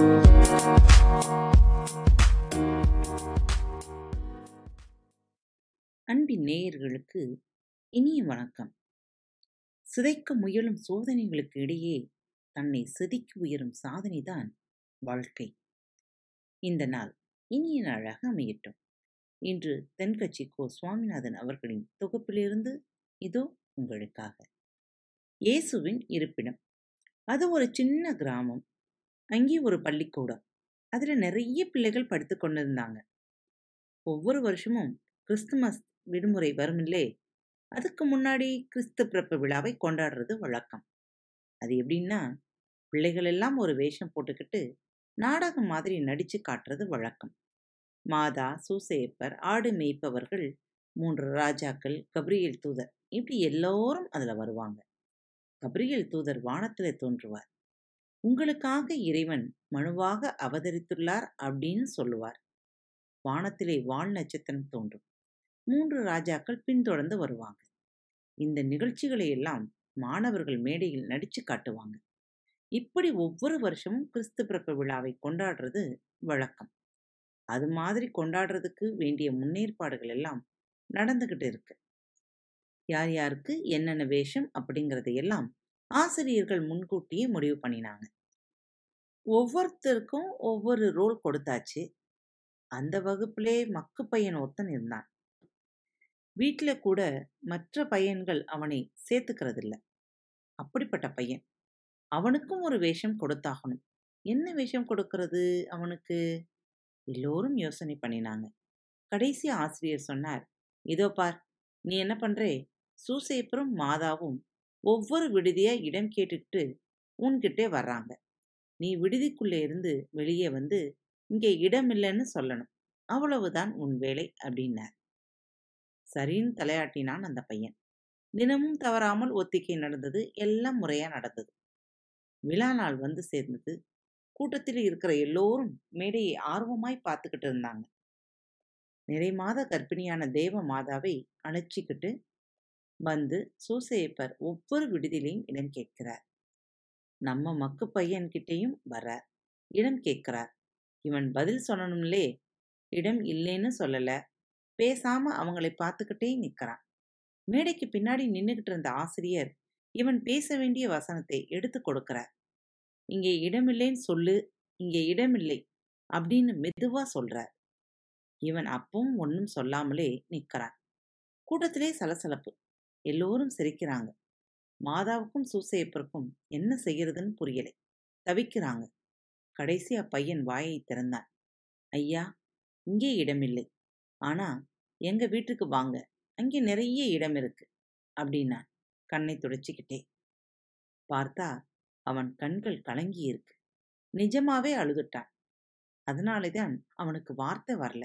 அன்பின் நேயர்களுக்கு இனிய வணக்கம். சிதைக்க முயலும் சோதனைகளுக்கு இடையே தன்னை செதுக்கி உயரும் சாதனைதான் வாழ்க்கை. இந்த நாள் இனிய நாளாக அமையட்டும். இன்று தென்கட்சி கோ. சுவாமிநாதன் அவர்களின் தொகுப்பிலிருந்து இதோ உங்களுக்காக. இயேசுவின் இருப்பிடம். அது ஒரு சின்ன கிராமம். அங்கே ஒரு பள்ளிக்கூடம். அதில் நிறைய பிள்ளைகள் படித்து கொண்டிருந்தாங்க. ஒவ்வொரு வருஷமும் கிறிஸ்துமஸ் விடுமுறை வருமில்லே. அதுக்கு முன்னாடி கிறிஸ்து பிறப்பு விழாவை கொண்டாடுறது வழக்கம். அது எப்படின்னா பிள்ளைகள் எல்லாம் ஒரு வேஷம் போட்டுக்கிட்டு நாடகம் மாதிரி நடித்து காட்டுறது வழக்கம். மாதா சூசேப்பர் ஆடு மேய்ப்பவர்கள் மூன்று ராஜாக்கள் கபிரியல் தூதர் இப்படி எல்லோரும் அதில் வருவாங்க. கபிரியல் தூதர் வானத்தில் தோன்றுவார். உங்களுக்காக இறைவன் மனுவாக அவதரித்துள்ளார் அப்படின்னு சொல்லுவார். வானத்திலே வால் நட்சத்திரம் தோன்றும். மூன்று ராஜாக்கள் பின்தொடர்ந்து வருவாங்க. இந்த நிகழ்ச்சிகளை எல்லாம் மாணவர்கள் மேடையில் நடிச்சு காட்டுவாங்க. இப்படி ஒவ்வொரு வருஷமும் கிறிஸ்து பிறப்பு விழாவை கொண்டாடுறது வழக்கம். அது மாதிரி கொண்டாடுறதுக்கு வேண்டிய முன்னேற்பாடுகள் எல்லாம் நடந்துக்கிட்டு இருக்கு. யார் யாருக்கு என்னென்ன வேஷம் அப்படிங்கிறதையெல்லாம் ஆசிரியர்கள் முன்கூட்டியே முடிவு பண்ணினாங்க. ஒவ்வொருத்தருக்கும் ஒவ்வொரு ரோல் கொடுத்தாச்சு. அந்த வகுப்பிலே மக்கு பையன் ஒருத்தன் இருந்தான். வீட்டில் கூட மற்ற பையன்கள் அவனை சேர்த்துக்கிறதில்ல. அப்படிப்பட்ட பையன். அவனுக்கும் ஒரு வேஷம் கொடுத்தாகணும். என்ன வேஷம் கொடுக்கறது அவனுக்கு? எல்லோரும் யோசனை பண்ணினாங்க. கடைசி ஆசிரியர் சொன்னார் இதோ பார் நீ என்ன பண்றே? சூசேப்பரும் மாதாவும் ஒவ்வொரு விடுதியா இடம் கேட்டுக்கிட்டு உன்கிட்டே வர்றாங்க. நீ விடுதிக்குள்ளே இருந்து வெளியே வந்து இங்கே இடம் இல்லைன்னு சொல்லணும். அவ்வளவுதான் உன் வேலை அப்படின்னார். சரின்னு தலையாட்டினான் அந்த பையன். தினமும் தவறாமல் ஒத்திகை நடந்தது எல்லாம் முறையா நடந்தது. விழா நாள் வந்து சேர்ந்தது. கூட்டத்தில் இருக்கிற எல்லோரும் மேடையை ஆர்வமாய் பார்த்துக்கிட்டு இருந்தாங்க. நிறை மாத கர்ப்பிணியான தேவ மாதாவை அழைச்சிக்கிட்டு வந்து சூசையப்பர் ஒவ்வொரு விடுதியிலையும் இடம் கேட்கிறார். நம்ம மக்கு பையன்கிட்டையும் வர்றார். இடம் கேட்கிறார். இவன் பதில் சொல்லணும்லே. இடம் இல்லைன்னு சொல்லல. பேசாம அவங்களை பார்த்துக்கிட்டே நிற்கிறான் மேடைக்கு பின்னாடி நின்றுகிட்டு இருந்த ஆசிரியர் இவன் பேச வேண்டிய வசனத்தை எடுத்து கொடுக்கிறார். இங்கே இடமில்லைன்னு சொல்லு. இங்கே இடமில்லை அப்படின்னு மெதுவா சொல்றார். இவன் அப்பவும் ஒன்றும் சொல்லாமலே நிற்கிறான் கூட்டத்திலே சலசலப்பு. எல்லோரும் சிரிக்கிறாங்க. மாதாவுக்கும் சூசையப்பருக்கும் என்ன செய்யறதுன்னு புரியலை. தவிக்கிறாங்க. கடைசி அப்பையன் வாயை திறந்தான். ஐயா இங்கே இடமில்லை. ஆனா எங்க வீட்டுக்கு வாங்க. அங்கே நிறைய இடம் இருக்கு அப்படின்னா கண்ணை துடைச்சிக்கிட்டே. பார்த்தா அவன் கண்கள் கலங்கி இருக்கு. நிஜமாவே அழுதுட்டான். அதனாலேதான் அவனுக்கு வார்த்தை வரல.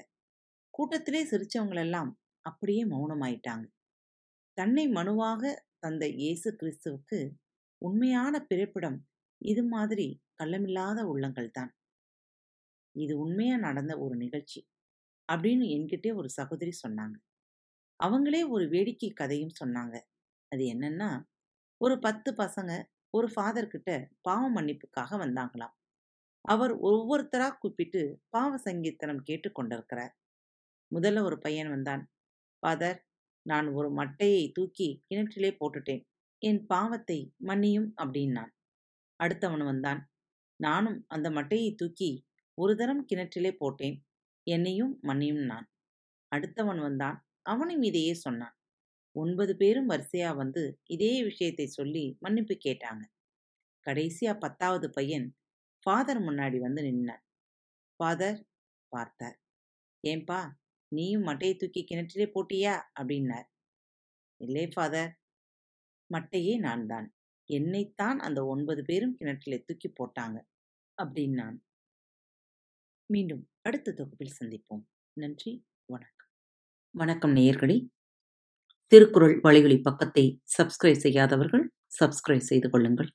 கூட்டத்திலே சிரிச்சவங்களெல்லாம் அப்படியே மௌனமாயிட்டாங்க. தன்னை மனுவாக தந்த இயேசு கிறிஸ்துவுக்கு உண்மையான பிறப்பிடம் இது மாதிரி கள்ளமில்லாத உள்ளங்கள் தான். இது உண்மையா நடந்த ஒரு நிகழ்ச்சி அப்படின்னு என்கிட்டே ஒரு சகோதரி சொன்னாங்க. அவங்களே ஒரு வேடிக்கை கதையும் சொன்னாங்க. அது என்னன்னா ஒரு பத்து பசங்க ஒரு ஃபாதர் கிட்ட பாவ மன்னிப்புக்காக வந்தாங்களாம். அவர் ஒவ்வொருத்தரா கூப்பிட்டு பாவ சங்கீர்த்தனம் கேட்டு கொண்டிருக்கிறார். முதல்ல ஒரு பையன் வந்தான். ஃபாதர் நான் ஒரு மட்டையை தூக்கி கிணற்றிலே போட்டுட்டேன். என் பாவத்தை மன்னியும் அப்படின்னான். அடுத்தவன் வந்தான். நானும் அந்த மட்டையை தூக்கி ஒரு தரம் கிணற்றிலே போட்டேன். என்னையும் மன்னியும் நான். அடுத்தவன் வந்தான். அவனும் இதையே சொன்னான். ஒன்பது பேரும் வரிசையா வந்து இதே விஷயத்தை சொல்லி மன்னிப்பு கேட்டாங்க. கடைசியா பத்தாவது பையன் ஃபாதர் முன்னாடி வந்து நின்னான். ஃபாதர் பார்த்தார். ஏன்பா நீயும் மட்டையை தூக்கி கிணற்றிலே போட்டியா? அப்படின்னார். இல்லை ஃபாதர். மட்டையே நான் தான் என்னைத்தான் அந்த ஒன்பது பேரும் கிணற்றிலே தூக்கி போட்டாங்க அப்படின்னான். மீண்டும் அடுத்த தொகுப்பில் சந்திப்போம். நன்றி வணக்கம். வணக்கம் நேயர்களே. திருக்குறள் வழிகளி பக்கத்தை சப்ஸ்கிரைப் செய்யாதவர்கள் சப்ஸ்கிரைப் செய்து கொள்ளுங்கள்.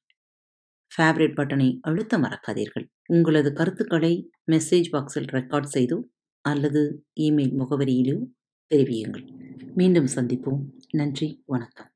ஃபேவரட் பட்டனை அழுத்த மறக்காதீர்கள். உங்களது கருத்துக்களை மெசேஜ் பாக்ஸில் ரெக்கார்ட் செய்து அல்லது இமெயில் முகவரியிலோ தெரிவியுங்கள். மீண்டும் சந்திப்போம். நன்றி. வணக்கம்.